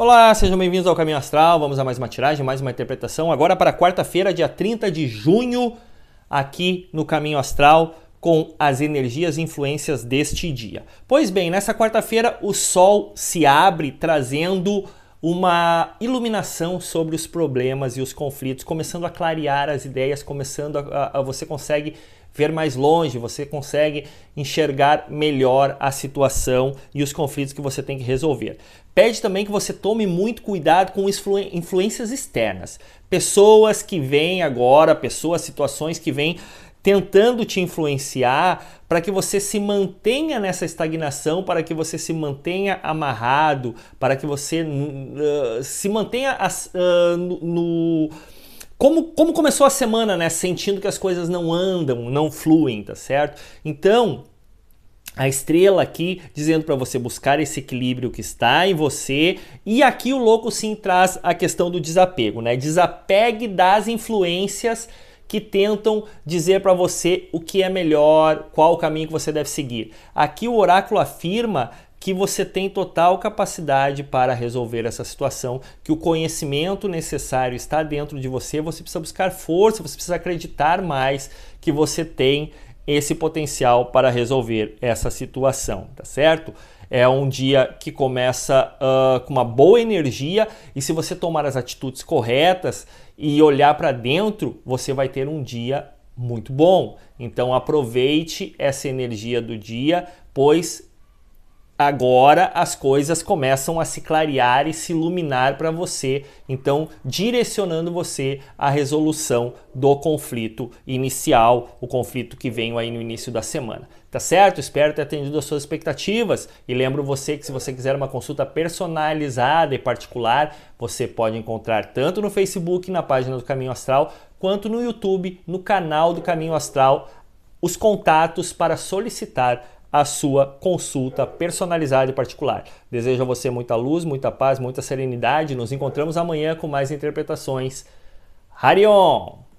Olá, sejam bem-vindos ao Caminho Astral. Vamos a mais uma tiragem, mais uma interpretação. Agora para quarta-feira, dia 30 de junho, aqui no Caminho Astral, com as energias e influências deste dia. Pois bem, nessa quarta-feira o Sol se abre trazendo uma iluminação sobre os problemas e os conflitos, começando a clarear as ideias, começando a, a, a você consegue ver mais longe, você consegue enxergar melhor a situação e os conflitos que você tem que resolver. Pede também que você tome muito cuidado com influências externas. Pessoas que vêm agora, pessoas, situações que vêm tentando te influenciar para que você se mantenha nessa estagnação, para que você se mantenha amarrado, para que você uh, se mantenha uh, no, no como, como começou a semana, né? Sentindo que as coisas não andam, não fluem, tá certo? Então, a estrela aqui dizendo para você buscar esse equilíbrio que está em você. E aqui o louco sim traz a questão do desapego, né? Desapegue das influências que tentam dizer para você o que é melhor, qual o caminho que você deve seguir. Aqui o oráculo afirma que você tem total capacidade para resolver essa situação, que o conhecimento necessário está dentro de você, você precisa buscar força, você precisa acreditar mais que você tem esse potencial para resolver essa situação, tá certo? É um dia que começa uh, com uma boa energia e se você tomar as atitudes corretas e olhar para dentro, você vai ter um dia muito bom. Então aproveite essa energia do dia, pois agora as coisas começam a se clarear e se iluminar para você, então direcionando você à resolução do conflito inicial, o conflito que veio aí no início da semana. Tá certo? Espero ter atendido as suas expectativas e lembro você que se você quiser uma consulta personalizada e particular, você pode encontrar tanto no Facebook, na página do Caminho Astral, quanto no YouTube, no canal do Caminho Astral, os contatos para solicitar a sua consulta personalizada e particular. Desejo a você muita luz, muita paz, muita serenidade. Nos encontramos amanhã com mais interpretações. Harion!